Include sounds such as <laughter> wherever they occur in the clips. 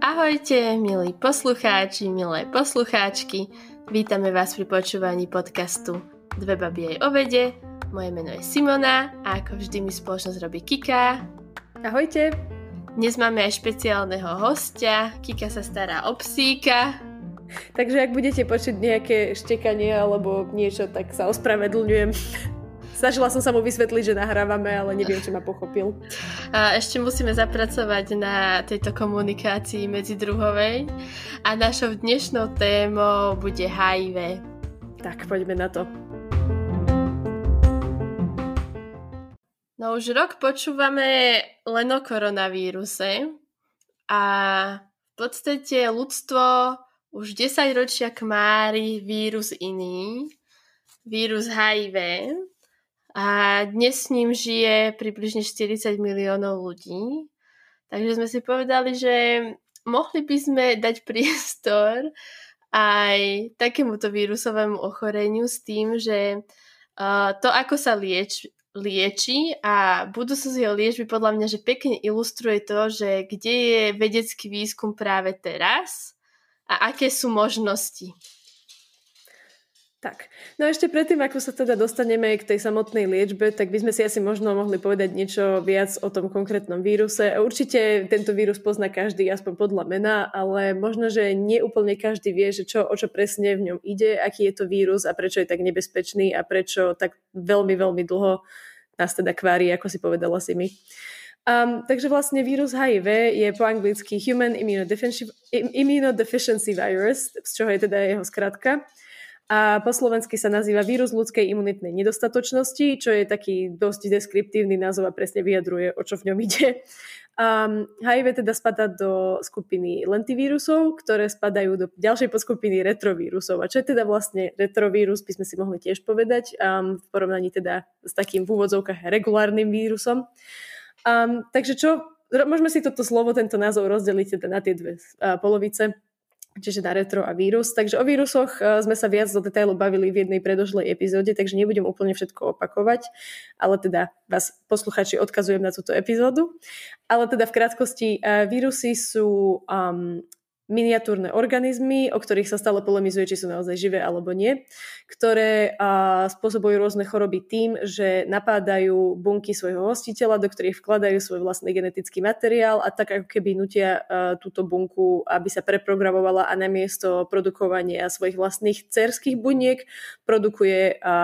Ahojte, milí poslucháči, milé poslucháčky. Vítame vás pri počúvaní podcastu Dve babi aj o vede. Moje meno je Simona a ako vždy mi spoločnosť robí Kika. Ahojte. Dnes máme aj špeciálneho hostia. Kika sa stará o psíka. Takže ak budete počuť nejaké štekanie alebo niečo, tak sa ospravedlňujem. Snažila som sa mu vysvetliť, že nahrávame, ale neviem, či ma pochopil. A ešte musíme zapracovať na tejto komunikácii medzi druhovej. A našou dnešnou témou bude HIV. Tak, poďme na to. No už rok počúvame len o koronavíruse a v podstate ľudstvo už 10 ročia kmári vírus iný, vírus HIV a dnes s ním žije približne 40 miliónov ľudí. Takže sme si povedali, že mohli by sme dať priestor aj takémuto vírusovému ochoreniu s tým, že to, ako sa lieč, lieči a budúcnosť jeho liečby podľa mňa, že pekne ilustruje to, že kde je vedecký výskum práve teraz a aké sú možnosti. Tak, no a ešte predtým, ako sa teda dostaneme k tej samotnej liečbe, tak by sme si asi možno mohli povedať niečo viac o tom konkrétnom víruse. Určite tento vírus pozná každý, aspoň podľa mena, ale možno, že nie úplne každý vie, že čo, o čo presne v ňom ide, aký je to vírus a prečo je tak nebezpečný a prečo tak veľmi, veľmi dlho nás teda kvári, ako si povedala si my. Um, takže vlastne vírus HIV je po anglicky Human Immunodeficiency Virus, z čoho je teda jeho skratka a po slovensky sa nazýva vírus ľudskej imunitnej nedostatočnosti, čo je taký dosť deskriptívny názov a presne vyjadruje, o čo v ňom ide. Um, HIV teda spadá do skupiny lentivírusov, ktoré spadajú do ďalšej podskupiny retrovírusov. A čo je teda vlastne retrovírus, by sme si mohli tiež povedať, um, v porovnaní teda s takým v úvodzovkách regulárnym vírusom. Um, takže čo, môžeme si toto slovo, tento názov rozdeliť teda na tie dve uh, polovice čiže na retro a vírus. Takže o vírusoch e, sme sa viac do detailu bavili v jednej predošlej epizóde, takže nebudem úplne všetko opakovať, ale teda vás posluchači odkazujem na túto epizódu. Ale teda v krátkosti, e, vírusy sú um, miniatúrne organizmy, o ktorých sa stále polemizuje, či sú naozaj živé alebo nie, ktoré a, spôsobujú rôzne choroby tým, že napádajú bunky svojho hostiteľa, do ktorých vkladajú svoj vlastný genetický materiál a tak ako keby nutia a, túto bunku, aby sa preprogramovala a namiesto produkovania svojich vlastných cerských buniek produkuje a,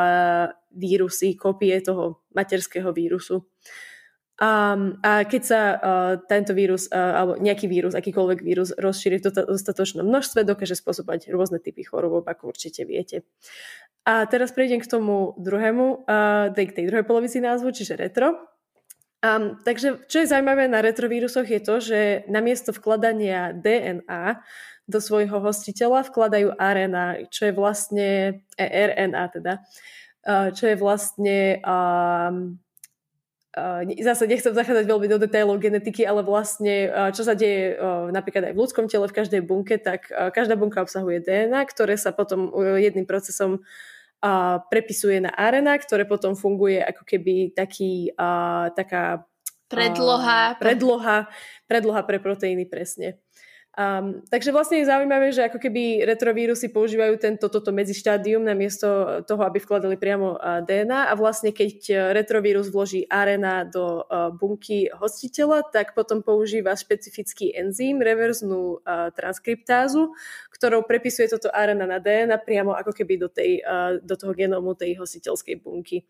vírusy, kopie toho materského vírusu. Um, a keď sa uh, tento vírus, uh, alebo nejaký vírus, akýkoľvek vírus rozšíri v dostatočnom množstve, dokáže spôsobať rôzne typy chorôb, ako určite viete. A teraz prejdem k tomu druhému, uh, k tej druhej polovici názvu, čiže retro. Um, takže čo je zaujímavé na retrovírusoch je to, že namiesto vkladania DNA do svojho hostiteľa vkladajú RNA, čo je vlastne e, RNA teda, uh, čo je vlastne um, zase nechcem zachádzať veľmi do detailov genetiky, ale vlastne čo sa deje napríklad aj v ľudskom tele, v každej bunke, tak každá bunka obsahuje DNA, ktoré sa potom jedným procesom prepisuje na RNA, ktoré potom funguje ako keby taký, taká predloha, predloha, predloha pre proteíny presne. Um, takže vlastne je zaujímavé, že ako keby retrovírusy používajú tento toto medzištádium namiesto toho, aby vkladali priamo DNA a vlastne keď uh, retrovírus vloží RNA do uh, bunky hostiteľa, tak potom používa špecifický enzym, reverznú uh, transkriptázu, ktorou prepisuje toto RNA na DNA priamo ako keby do, tej, uh, do toho genómu tej hostiteľskej bunky.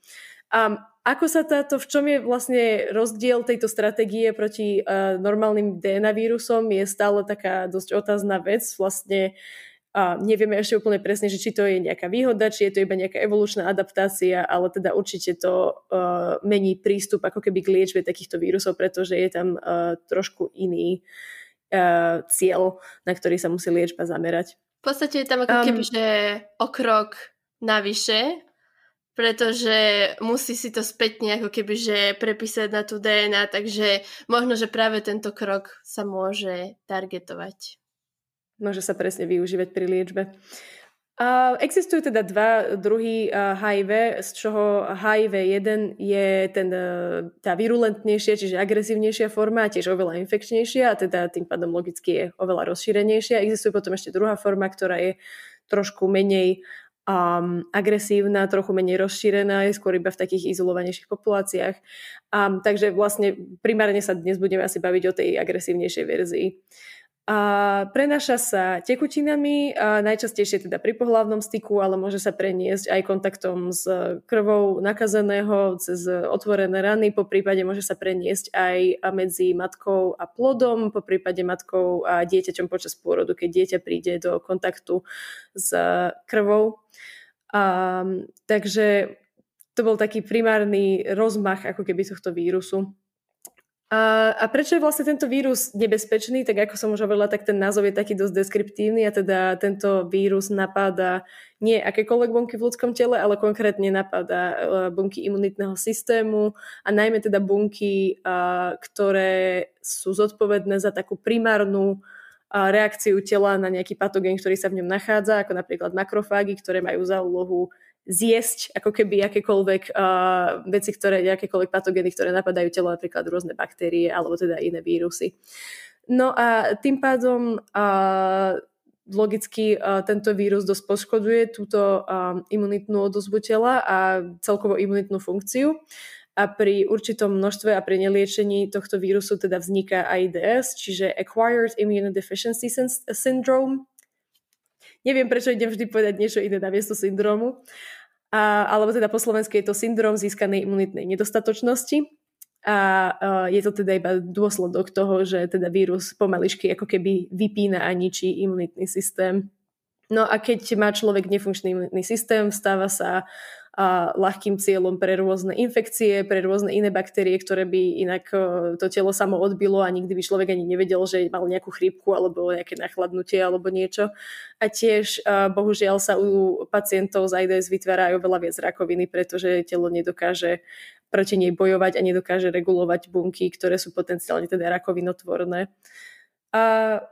Um, ako sa táto, v čom je vlastne rozdiel tejto stratégie proti uh, normálnym DNA vírusom je stále taká dosť otázna vec. Vlastne uh, nevieme ešte úplne presne, že či to je nejaká výhoda, či je to iba nejaká evolučná adaptácia, ale teda určite to uh, mení prístup ako keby k liečbe takýchto vírusov, pretože je tam uh, trošku iný uh, cieľ, na ktorý sa musí liečba zamerať. V podstate je tam ako um, keby, že o krok navyše pretože musí si to spätne ako keby že prepísať na tú DNA, takže možno, že práve tento krok sa môže targetovať. Môže sa presne využívať pri liečbe. A existujú teda dva druhy HIV, z čoho HIV-1 je ten, e, tá virulentnejšia, čiže agresívnejšia forma, tiež oveľa infekčnejšia a teda tým pádom logicky je oveľa rozšírenejšia. Existuje potom ešte druhá forma, ktorá je trošku menej um, agresívna, trochu menej rozšírená, je skôr iba v takých izolovanejších populáciách. Um, takže vlastne primárne sa dnes budeme asi baviť o tej agresívnejšej verzii. A prenáša sa tekutinami, a najčastejšie teda pri pohlavnom styku, ale môže sa preniesť aj kontaktom s krvou nakazeného cez otvorené rany, po prípade môže sa preniesť aj medzi matkou a plodom, po prípade matkou a dieťaťom počas pôrodu, keď dieťa príde do kontaktu s krvou. A, takže to bol taký primárny rozmach ako keby tohto vírusu. A, a prečo je vlastne tento vírus nebezpečný? Tak ako som už hovorila, tak ten názov je taký dosť deskriptívny a teda tento vírus napáda nie akékoľvek bunky v ľudskom tele, ale konkrétne napáda e, bunky imunitného systému a najmä teda bunky, ktoré sú zodpovedné za takú primárnu reakciu tela na nejaký patogén, ktorý sa v ňom nachádza, ako napríklad makrofágy, ktoré majú za úlohu zjesť ako keby akékoľvek uh, veci, ktoré, akékoľvek patogény, ktoré napadajú telo, napríklad rôzne baktérie alebo teda iné vírusy. No a tým pádom uh, logicky uh, tento vírus dosť poškoduje túto um, imunitnú odozvu tela a celkovo imunitnú funkciu. A pri určitom množstve a pri neliečení tohto vírusu teda vzniká AIDS, čiže Acquired Immunodeficiency Syndrome, Neviem, prečo idem vždy povedať niečo iné na miesto syndromu. A, alebo teda po slovensku je to syndrom získanej imunitnej nedostatočnosti. A uh, je to teda iba dôsledok toho, že teda vírus pomališky ako keby vypína a ničí imunitný systém. No a keď má človek nefunkčný imunitný systém, stáva sa a ľahkým cieľom pre rôzne infekcie, pre rôzne iné baktérie, ktoré by inak e, to telo samo odbilo a nikdy by človek ani nevedel, že mal nejakú chrípku alebo nejaké nachladnutie alebo niečo. A tiež e, bohužiaľ sa u pacientov z AIDS vytvára aj oveľa viac rakoviny, pretože telo nedokáže proti nej bojovať a nedokáže regulovať bunky, ktoré sú potenciálne teda rakovinotvorné. A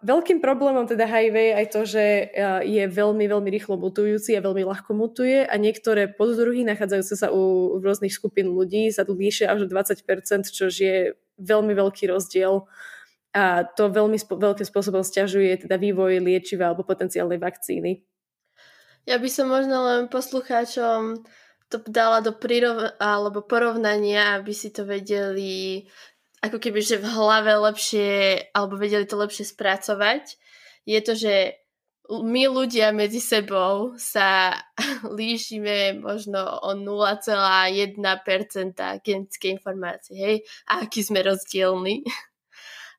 veľkým problémom teda HIV je aj to, že je veľmi, veľmi rýchlo mutujúci a veľmi ľahko mutuje a niektoré poddruhy nachádzajúce sa u rôznych skupín ľudí sa tu líšia až o 20%, čo je veľmi veľký rozdiel a to veľmi spo- veľkým spôsobom stiažuje teda vývoj liečiva alebo potenciálnej vakcíny. Ja by som možno len poslucháčom to dala do prirov- alebo porovnania, aby si to vedeli ako keby, že v hlave lepšie, alebo vedeli to lepšie spracovať, je to, že my ľudia medzi sebou sa <laughs> líšime možno o 0,1% genetické informácie, hej? A aký sme rozdielni. <laughs>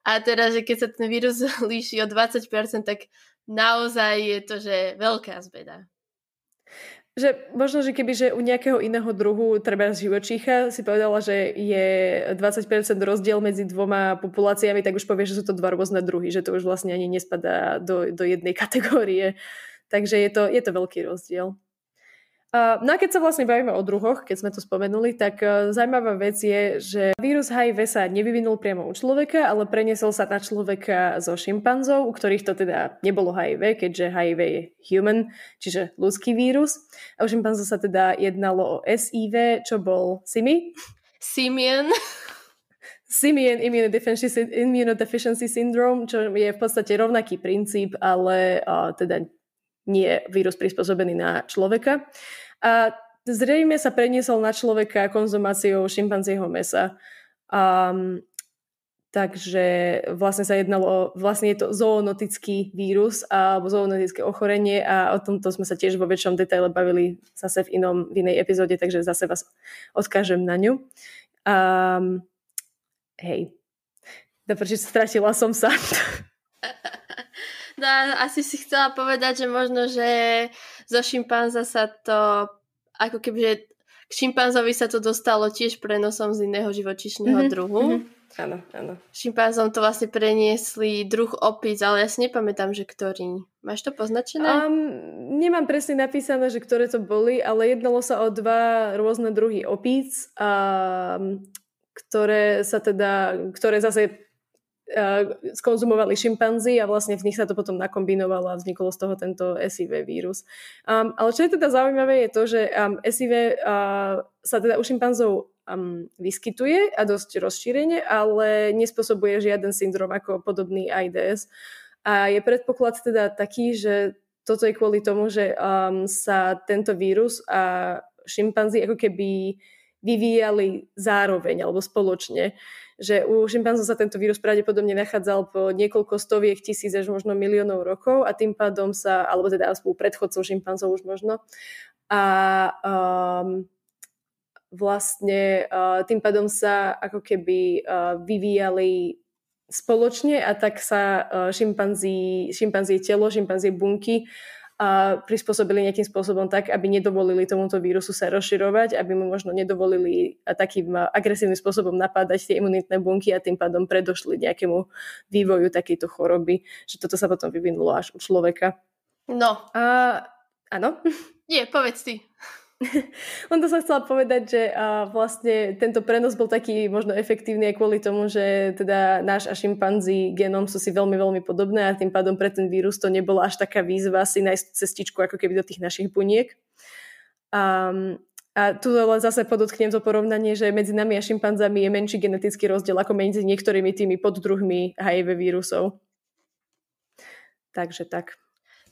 A teda, že keď sa ten vírus <laughs> líši o 20%, tak naozaj je to, že veľká zbeda že možno, že keby že u nejakého iného druhu, treba z živočícha, si povedala, že je 20% rozdiel medzi dvoma populáciami, tak už povieš, že sú to dva rôzne druhy, že to už vlastne ani nespadá do, do jednej <laughs> kategórie. Takže je to, je to veľký rozdiel. No a keď sa vlastne bavíme o druhoch, keď sme to spomenuli, tak e, zaujímavá vec je, že vírus HIV sa nevyvinul priamo u človeka, ale preniesol sa na človeka zo šimpanzov, u ktorých to teda nebolo HIV, keďže HIV je human, čiže ľudský vírus. A u šimpanzov sa teda jednalo o SIV, čo bol Simi. Simian. Simian Immunodeficiency Syndrome, čo je v podstate rovnaký princíp, ale uh, teda nie vírus prispôsobený na človeka. A zrejme sa preniesol na človeka konzumáciou šimpanzieho mesa. Um, takže vlastne sa jednalo o, vlastne je to zoonotický vírus alebo zoonotické ochorenie a o tomto sme sa tiež vo väčšom detaile bavili zase v inom, v inej epizóde, takže zase vás odkážem na ňu. Um, hej. Dobre, stratila som sa. <laughs> No, asi si chcela povedať, že možno, že zo šimpanza sa to, ako keby, že k šimpanzovi sa to dostalo tiež prenosom z iného živočišného mm-hmm, druhu. Mm-hmm. Áno, áno. Šimpanzom to vlastne preniesli druh opíc, ale ja si nepamätám, že ktorý. Máš to poznačené? Um, nemám presne napísané, že ktoré to boli, ale jednalo sa o dva rôzne druhy opíc, um, ktoré sa teda, ktoré zase skonzumovali šimpanzi a vlastne v nich sa to potom nakombinovalo a vzniklo z toho tento SIV vírus. Um, ale čo je teda zaujímavé je to, že um, SIV uh, sa teda u šimpanzov um, vyskytuje a dosť rozšírenie, ale nespôsobuje žiaden syndrom ako podobný AIDS. A je predpoklad teda taký, že toto je kvôli tomu, že um, sa tento vírus a šimpanzi ako keby vyvíjali zároveň alebo spoločne že u šimpanzov sa tento vírus pravdepodobne nachádzal po niekoľko stoviek tisíc až možno miliónov rokov a tým pádom sa, alebo teda spolu predchodcov šimpanzov už možno, a um, vlastne uh, tým pádom sa ako keby uh, vyvíjali spoločne a tak sa uh, šimpanzí, šimpanzie telo, šimpanzie bunky a prispôsobili nejakým spôsobom tak, aby nedovolili tomuto vírusu sa rozširovať, aby mu možno nedovolili takým agresívnym spôsobom napádať tie imunitné bunky a tým pádom predošli nejakému vývoju takejto choroby, že toto sa potom vyvinulo až u človeka. No. A, áno? Nie, povedz ty. <laughs> On to sa chcela povedať, že vlastne tento prenos bol taký možno efektívny aj kvôli tomu, že teda náš a šimpanzí genom sú si veľmi, veľmi podobné a tým pádom pre ten vírus to nebola až taká výzva si nájsť cestičku ako keby do tých našich buniek. Um, a tu zase podotknem to porovnanie, že medzi nami a šimpanzami je menší genetický rozdiel ako medzi niektorými tými poddruhmi HIV vírusov. Takže tak.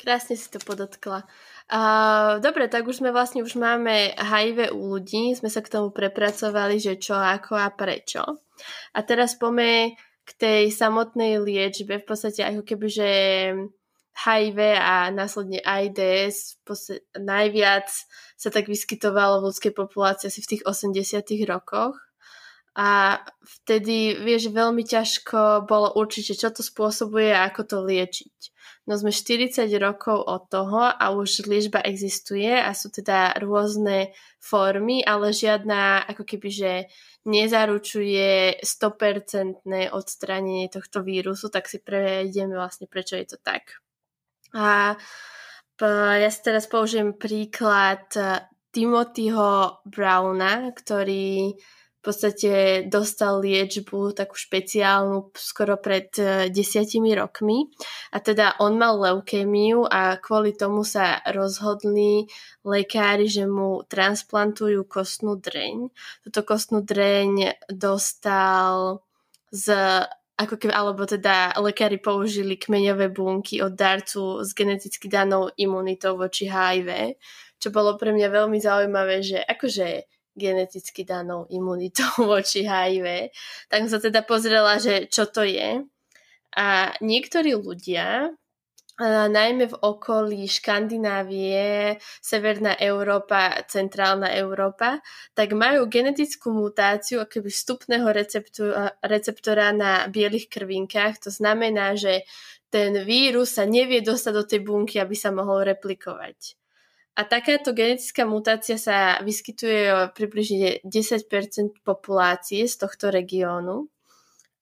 Krásne si to podotkla. Uh, dobre, tak už sme vlastne, už máme HIV u ľudí, sme sa k tomu prepracovali, že čo, ako a prečo. A teraz poďme k tej samotnej liečbe, v podstate ako keby, že HIV a následne AIDS podstate, najviac sa tak vyskytovalo v ľudskej populácii asi v tých 80 rokoch. A vtedy, vieš, veľmi ťažko bolo určiť, čo to spôsobuje a ako to liečiť. No sme 40 rokov od toho a už liečba existuje a sú teda rôzne formy, ale žiadna ako keby, že nezaručuje 100% odstránenie tohto vírusu, tak si prejdeme vlastne, prečo je to tak. A ja si teraz použijem príklad Timothyho Browna, ktorý v podstate dostal liečbu takú špeciálnu skoro pred e, desiatimi rokmi. A teda on mal leukémiu a kvôli tomu sa rozhodli lekári, že mu transplantujú kostnú dreň. Toto kostnú dreň dostal z ako keby, alebo teda lekári použili kmeňové bunky od darcu s geneticky danou imunitou voči HIV, čo bolo pre mňa veľmi zaujímavé, že akože geneticky danou imunitou <laughs> voči HIV. Tak som sa teda pozrela, že čo to je. A niektorí ľudia, najmä v okolí Škandinávie, Severná Európa, Centrálna Európa, tak majú genetickú mutáciu akoby vstupného receptora na bielých krvinkách. To znamená, že ten vírus sa nevie dostať do tej bunky, aby sa mohol replikovať. A takáto genetická mutácia sa vyskytuje približne 10% populácie z tohto regiónu.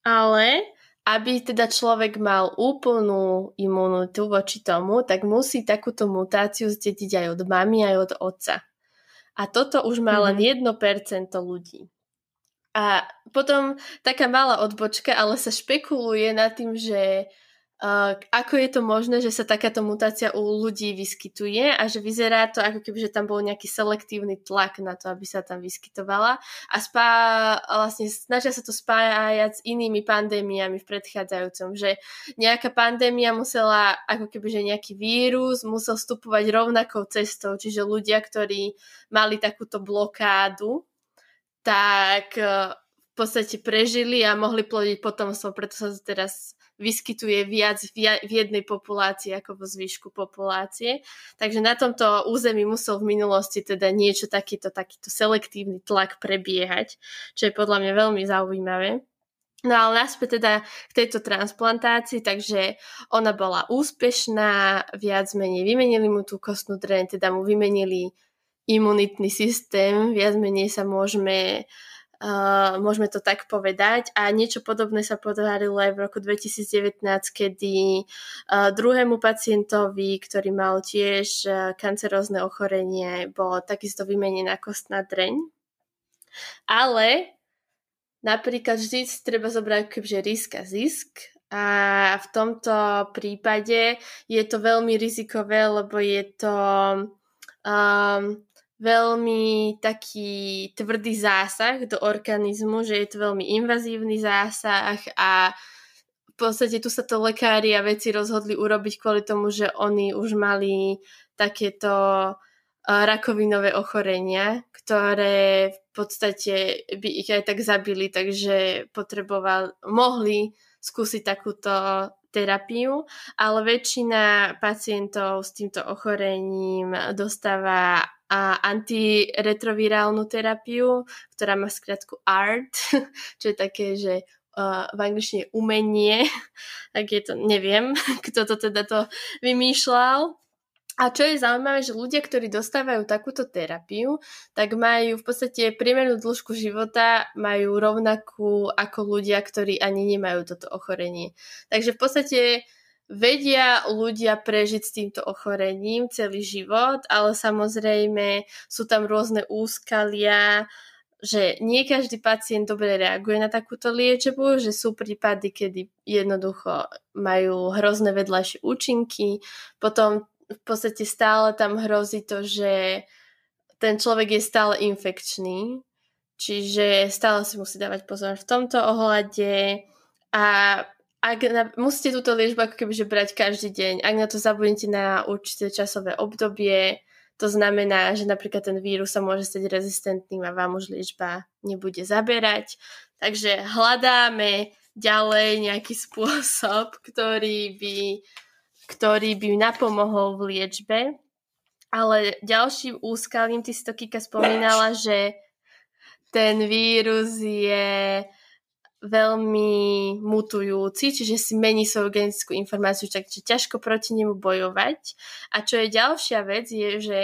Ale aby teda človek mal úplnú imunitu voči tomu, tak musí takúto mutáciu zdediť aj od mamy, aj od otca. A toto už má len 1% mhm. ľudí. A potom taká malá odbočka, ale sa špekuluje nad tým, že ako je to možné, že sa takáto mutácia u ľudí vyskytuje a že vyzerá to ako keby, že tam bol nejaký selektívny tlak na to, aby sa tam vyskytovala. A spá, vlastne snažia sa to spájať s inými pandémiami v predchádzajúcom, že nejaká pandémia musela, ako keby, že nejaký vírus musel vstupovať rovnakou cestou, čiže ľudia, ktorí mali takúto blokádu, tak podstate prežili a mohli plodiť potomstvo, preto sa to teraz vyskytuje viac v jednej populácii ako vo zvyšku populácie. Takže na tomto území musel v minulosti teda niečo takýto, takýto selektívny tlak prebiehať, čo je podľa mňa veľmi zaujímavé. No ale naspäť teda k tejto transplantácii, takže ona bola úspešná, viac menej vymenili mu tú kostnú dreň, teda mu vymenili imunitný systém, viac menej sa môžeme Uh, môžeme to tak povedať. A niečo podobné sa podarilo aj v roku 2019, kedy uh, druhému pacientovi, ktorý mal tiež uh, kancerózne ochorenie, bolo takisto vymenená kostná dreň. Ale napríklad vždy treba zobrať kebyže risk a zisk a v tomto prípade je to veľmi rizikové, lebo je to um, veľmi taký tvrdý zásah do organizmu, že je to veľmi invazívny zásah a v podstate tu sa to lekári a veci rozhodli urobiť kvôli tomu, že oni už mali takéto rakovinové ochorenia, ktoré v podstate by ich aj tak zabili, takže potreboval, mohli skúsiť takúto terapiu, ale väčšina pacientov s týmto ochorením dostáva antiretrovirálnu terapiu, ktorá má skratku ART, <laughs> čo je také, že uh, v angličtine umenie, <laughs> tak je to, neviem, <laughs> kto to teda to vymýšľal, a čo je zaujímavé, že ľudia, ktorí dostávajú takúto terapiu, tak majú v podstate priemernú dĺžku života, majú rovnakú ako ľudia, ktorí ani nemajú toto ochorenie. Takže v podstate vedia ľudia prežiť s týmto ochorením celý život, ale samozrejme sú tam rôzne úskalia, že nie každý pacient dobre reaguje na takúto liečbu, že sú prípady, kedy jednoducho majú hrozné vedľajšie účinky, potom v podstate stále tam hrozí to, že ten človek je stále infekčný, čiže stále si musí dávať pozor v tomto ohľade. A ak na, musíte túto liečbu ako kebyže brať každý deň, ak na to zabudnete na určité časové obdobie, to znamená, že napríklad ten vírus sa môže stať rezistentným a vám už liečba nebude zaberať. Takže hľadáme ďalej nejaký <laughs> spôsob, ktorý by ktorý by napomohol v liečbe. Ale ďalším úskalím, ty si to Kika spomínala, že ten vírus je veľmi mutujúci, čiže si mení svoju genetickú informáciu, takže ťažko proti nemu bojovať. A čo je ďalšia vec, je, že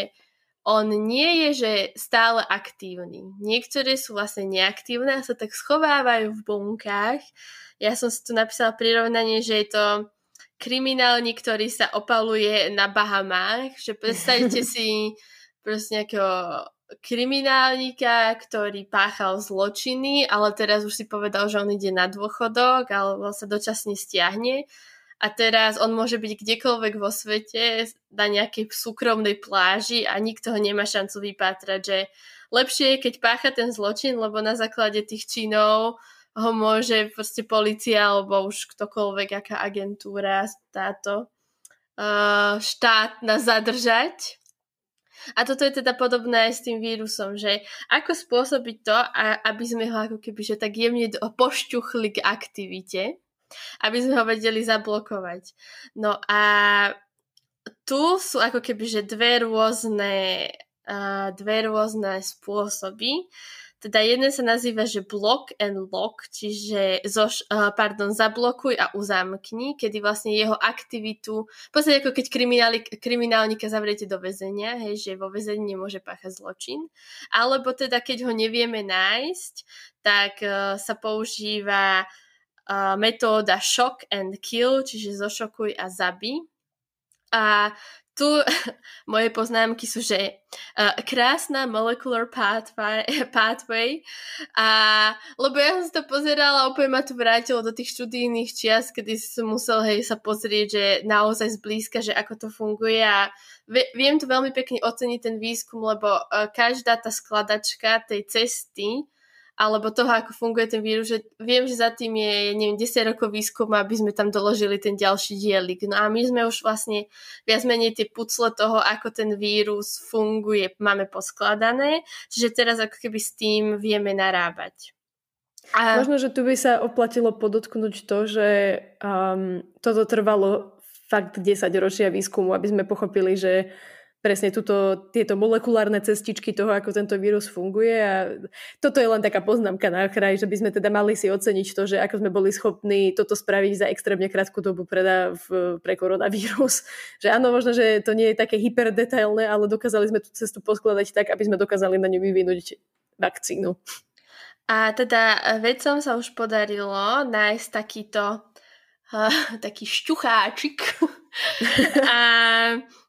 on nie je že stále aktívny. Niektoré sú vlastne neaktívne a sa tak schovávajú v bunkách. Ja som si tu napísala prirovnanie, že je to kriminálnik, ktorý sa opaluje na Bahamách, že predstavte <laughs> si proste nejakého kriminálnika, ktorý páchal zločiny, ale teraz už si povedal, že on ide na dôchodok alebo sa dočasne stiahne a teraz on môže byť kdekoľvek vo svete na nejakej súkromnej pláži a nikto ho nemá šancu vypátrať, že lepšie je, keď pácha ten zločin, lebo na základe tých činov ho môže proste policia alebo už ktokoľvek, aká agentúra táto uh, štátna zadržať. A toto je teda podobné aj s tým vírusom, že ako spôsobiť to, aby sme ho ako keby že tak jemne pošťuchli k aktivite, aby sme ho vedeli zablokovať. No a tu sú ako keby že dve rôzne, uh, dve rôzne spôsoby. Teda jeden sa nazýva, že block and lock, čiže zoš, uh, pardon, zablokuj a uzamkni, kedy vlastne jeho aktivitu, v podstate ako keď kriminálnika zavriete do väzenia, hej, že vo väzení nemôže páchať zločin, alebo teda keď ho nevieme nájsť, tak uh, sa používa uh, metóda shock and kill, čiže zošokuj a zabi. A tu <laughs> moje poznámky sú, že uh, krásna molecular pathway, <laughs> pathway. A lebo ja som si to pozerala a úplne ma to vrátilo do tých študijných čias, kedy som musel hej, sa pozrieť, že naozaj zblízka, že ako to funguje. A viem to veľmi pekne oceniť ten výskum, lebo uh, každá tá skladačka tej cesty alebo toho, ako funguje ten vírus, že viem, že za tým je, neviem, 10 rokov výskum, aby sme tam doložili ten ďalší dielik. No a my sme už vlastne viac menej tie pucle toho, ako ten vírus funguje, máme poskladané, čiže teraz ako keby s tým vieme narábať. A... Možno, že tu by sa oplatilo podotknúť to, že um, toto trvalo fakt 10 ročia výskumu, aby sme pochopili, že presne tuto, tieto molekulárne cestičky toho, ako tento vírus funguje a toto je len taká poznámka na kraj, že by sme teda mali si oceniť to, že ako sme boli schopní toto spraviť za extrémne krátku dobu preda v, pre koronavírus. <laughs> Že áno, možno, že to nie je také hyperdetailné, ale dokázali sme tú cestu poskladať tak, aby sme dokázali na ňu vyvinúť vakcínu. A teda vedcom sa už podarilo nájsť takýto uh, <laughs> taký šťucháčik a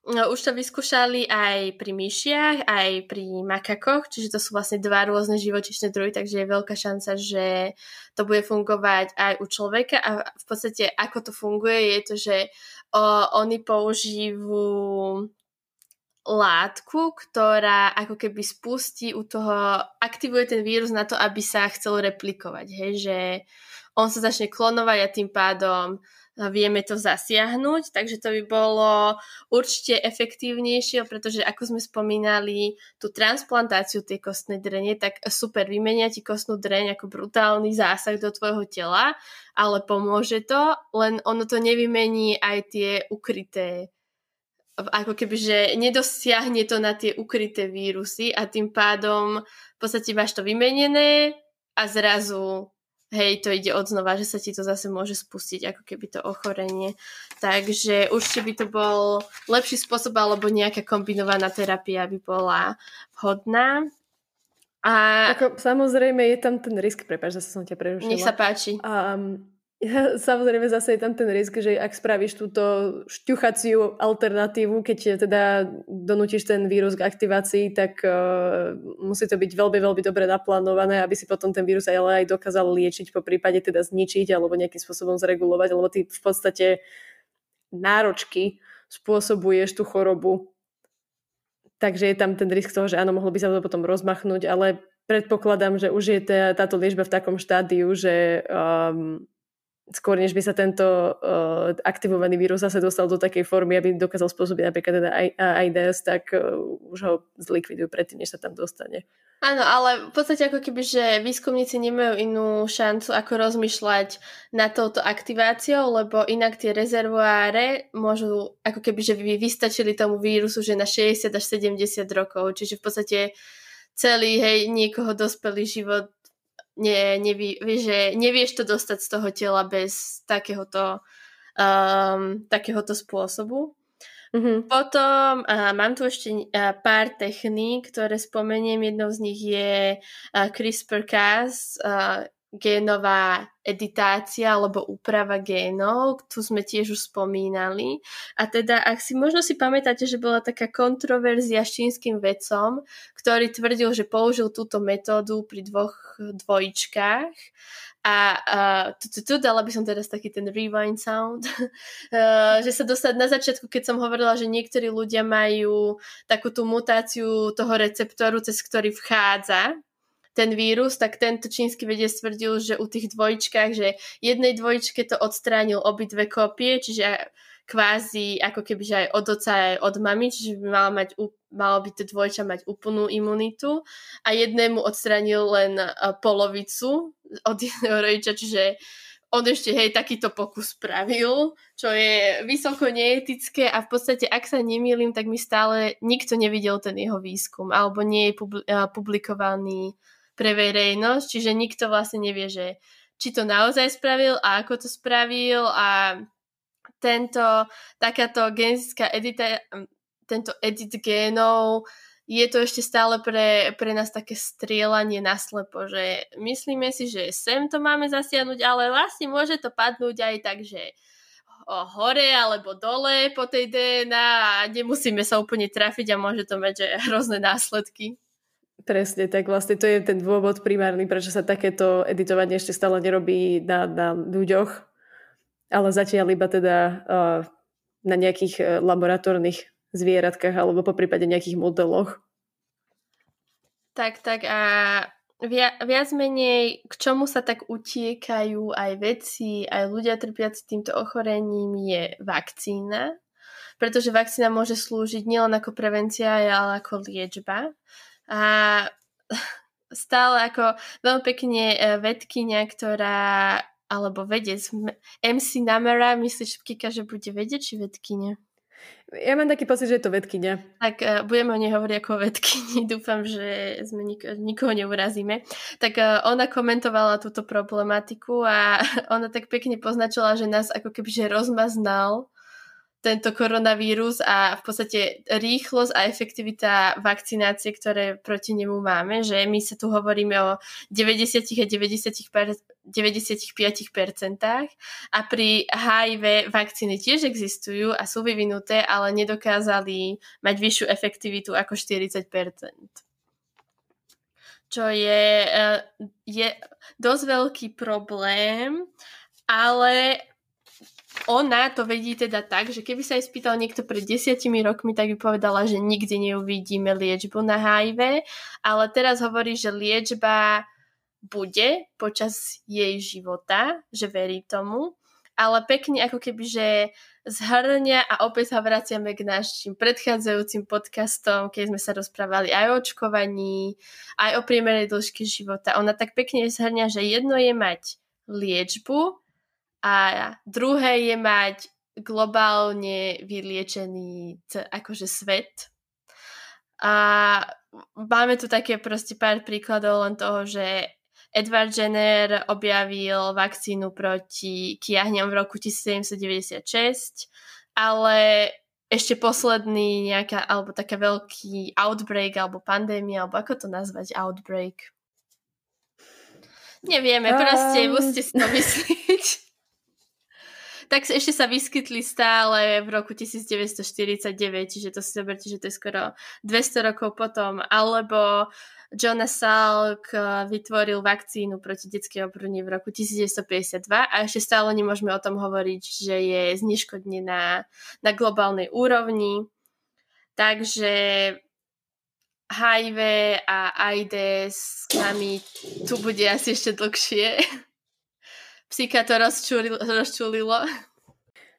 no, už to vyskúšali aj pri myšiach, aj pri makakoch, čiže to sú vlastne dva rôzne živočišné druhy, takže je veľká šanca, že to bude fungovať aj u človeka. A v podstate ako to funguje je to, že o, oni používajú látku, ktorá ako keby spustí u toho, aktivuje ten vírus na to, aby sa chcel replikovať, hej, že on sa začne klonovať a tým pádom vieme to zasiahnuť, takže to by bolo určite efektívnejšie, pretože ako sme spomínali tú transplantáciu tej kostnej drene, tak super, vymenia ti kostnú dreň ako brutálny zásah do tvojho tela, ale pomôže to, len ono to nevymení aj tie ukryté ako keby, že nedosiahne to na tie ukryté vírusy a tým pádom v podstate máš to vymenené a zrazu hej, to ide od znova, že sa ti to zase môže spustiť, ako keby to ochorenie. Takže určite by to bol lepší spôsob, alebo nejaká kombinovaná terapia by bola vhodná. A... Ako, samozrejme je tam ten risk, prepáč, zase som ťa prerušila. Nech sa páči. Um, Samozrejme zase je tam ten risk, že ak spravíš túto šťuchaciu alternatívu, keď teda donútiš ten vírus k aktivácii, tak uh, musí to byť veľmi, veľmi dobre naplánované, aby si potom ten vírus aj, aj dokázal liečiť, po prípade teda zničiť alebo nejakým spôsobom zregulovať, lebo ty v podstate náročky spôsobuješ tú chorobu. Takže je tam ten risk toho, že áno, mohlo by sa to potom rozmachnúť, ale predpokladám, že už je tá, táto liečba v takom štádiu, že um, skôr než by sa tento uh, aktivovaný vírus zase dostal do takej formy, aby dokázal spôsobiť napríklad teda AIDS, tak uh, už ho zlikvidujú predtým, než sa tam dostane. Áno, ale v podstate ako keby, že výskumníci nemajú inú šancu, ako rozmýšľať na touto aktiváciou, lebo inak tie rezervoáre môžu ako keby, že by vystačili tomu vírusu, že na 60 až 70 rokov, čiže v podstate celý, hej, niekoho dospelý život ne, nevie, že nevieš to dostať z toho tela bez takéhoto, um, takéhoto spôsobu. Mm-hmm. Potom uh, mám tu ešte uh, pár techník, ktoré spomeniem. Jednou z nich je CRISPR-Cas, génová editácia alebo úprava génov, tu sme tiež už spomínali. A teda, ak si možno si pamätáte, že bola taká kontroverzia s čínskym vedcom, ktorý tvrdil, že použil túto metódu pri dvoch dvojičkách. A uh, dala by som teraz taký ten rewind sound, uh, <laughs> že sa dostať na začiatku, keď som hovorila, že niektorí ľudia majú takú tú mutáciu toho receptoru, cez ktorý vchádza ten vírus, tak tento čínsky vedec tvrdil, že u tých dvojčkách, že jednej dvojčke to odstránil obidve kopie, čiže kvázi ako keby, že aj od oca, aj od mamy, čiže by malo, mať, malo by to dvojča mať úplnú imunitu. A jednému odstránil len polovicu od jedného rodiča, čiže on ešte, hej, takýto pokus spravil, čo je vysoko neetické a v podstate, ak sa nemýlim, tak mi stále nikto nevidel ten jeho výskum, alebo nie je publikovaný pre verejnosť, čiže nikto vlastne nevie, že či to naozaj spravil a ako to spravil a tento, takáto genetická edita, tento edit génov je to ešte stále pre, pre nás také strieľanie na slepo, že myslíme si, že sem to máme zasiahnuť, ale vlastne môže to padnúť aj tak, že hore alebo dole po tej DNA a nemusíme sa úplne trafiť a môže to mať že hrozné následky. Presne, tak vlastne to je ten dôvod primárny, prečo sa takéto editovanie ešte stále nerobí na, na ľuďoch, ale zatiaľ iba teda uh, na nejakých uh, laboratórnych zvieratkách alebo po prípade nejakých modeloch. Tak, tak a via, viac menej k čomu sa tak utiekajú aj veci, aj ľudia trpiaci týmto ochorením je vakcína, pretože vakcína môže slúžiť nielen ako prevencia, ale ako liečba. A <laughs> stále ako veľmi pekne e, vedkynia, ktorá alebo vedec MC Namera, myslíš, Kika, že bude vedieť, či vedkynia? Ja mám taký pocit, že je to vedkynia. Tak uh, budeme o nej hovoriť ako o vedkyni. <laughs> Dúfam, že sme nik- nikoho neurazíme. Tak uh, ona komentovala túto problematiku a <laughs> ona tak pekne poznačila, že nás ako keby že rozmaznal tento koronavírus a v podstate rýchlosť a efektivita vakcinácie, ktoré proti nemu máme, že my sa tu hovoríme o 90 a 90 95% a pri HIV vakcíny tiež existujú a sú vyvinuté, ale nedokázali mať vyššiu efektivitu ako 40% čo je, eh, je dosť veľký problém, ale ona to vedí teda tak, že keby sa jej spýtal niekto pred desiatimi rokmi, tak by povedala, že nikdy neuvidíme liečbu na HIV, ale teraz hovorí, že liečba bude počas jej života, že verí tomu, ale pekne ako keby, že zhrňa a opäť sa vraciame k našim predchádzajúcim podcastom, keď sme sa rozprávali aj o očkovaní, aj o priemernej dĺžke života. Ona tak pekne zhrňa, že jedno je mať liečbu a druhé je mať globálne vyliečený akože svet. A máme tu také proste pár príkladov len toho, že Edward Jenner objavil vakcínu proti kiahňam v roku 1796, ale ešte posledný nejaká, alebo taká veľký outbreak, alebo pandémia, alebo ako to nazvať, outbreak? Nevieme, proste um... musíte si to myslieť <laughs> tak ešte sa vyskytli stále v roku 1949, čiže to si zoberte, že to je skoro 200 rokov potom, alebo Jonas Salk eh, vytvoril vakcínu proti detskej obrune v roku 1952 a ešte stále nemôžeme o tom hovoriť, že je zneškodnená na globálnej úrovni. Takže HIV a AIDS s nami tu bude asi ešte dlhšie. <laughs> Psíka to rozčulilo. rozčulilo.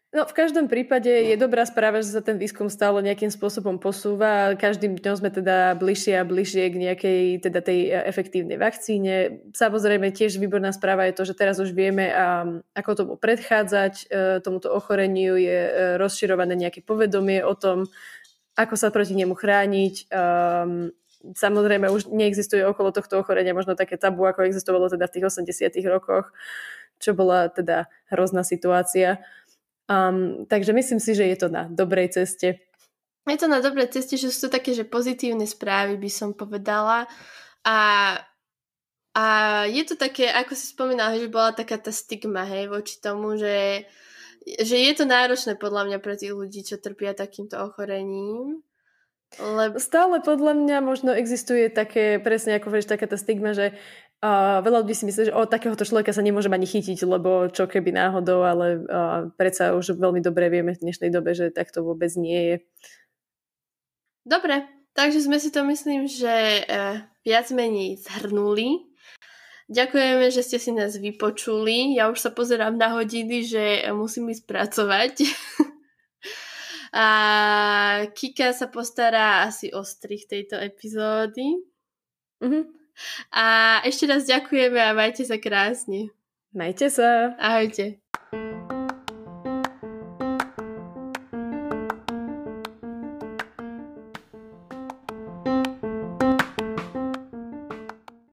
No, v každom prípade je dobrá správa, že sa ten výskum stále nejakým spôsobom posúva. Každým dňom sme teda bližšie a bližšie k nejakej teda tej e, efektívnej vakcíne. Samozrejme tiež výborná správa je to, že teraz už vieme, ako tomu predchádzať. E, tomuto ochoreniu je e, rozširované nejaké povedomie o tom, ako sa proti nemu chrániť. Ehm, samozrejme už neexistuje okolo tohto ochorenia možno také tabu, ako existovalo teda v tých 80 rokoch čo bola teda hrozná situácia. Um, takže myslím si, že je to na dobrej ceste. Je to na dobrej ceste, že sú to také, že pozitívne správy by som povedala. A, a je to také, ako si spomínala, že bola taká tá stigma, hej, voči tomu, že, že je to náročné podľa mňa pre tých ľudí, čo trpia takýmto ochorením. Lebo... Stále podľa mňa možno existuje také, presne ako vieš, taká tá stigma, že uh, veľa ľudí si myslí, že o takéhoto človeka sa nemôžem ani chytiť, lebo čo keby náhodou, ale uh, predsa už veľmi dobre vieme v dnešnej dobe, že tak to vôbec nie je. Dobre, takže sme si to myslím, že uh, viac menej zhrnuli. Ďakujeme, že ste si nás vypočuli. Ja už sa pozerám na hodiny, že musím ísť pracovať. <laughs> A Kika sa postará asi o strich tejto epizódy. Uh-huh. A ešte raz ďakujeme a majte sa krásne. Majte sa. Ahojte.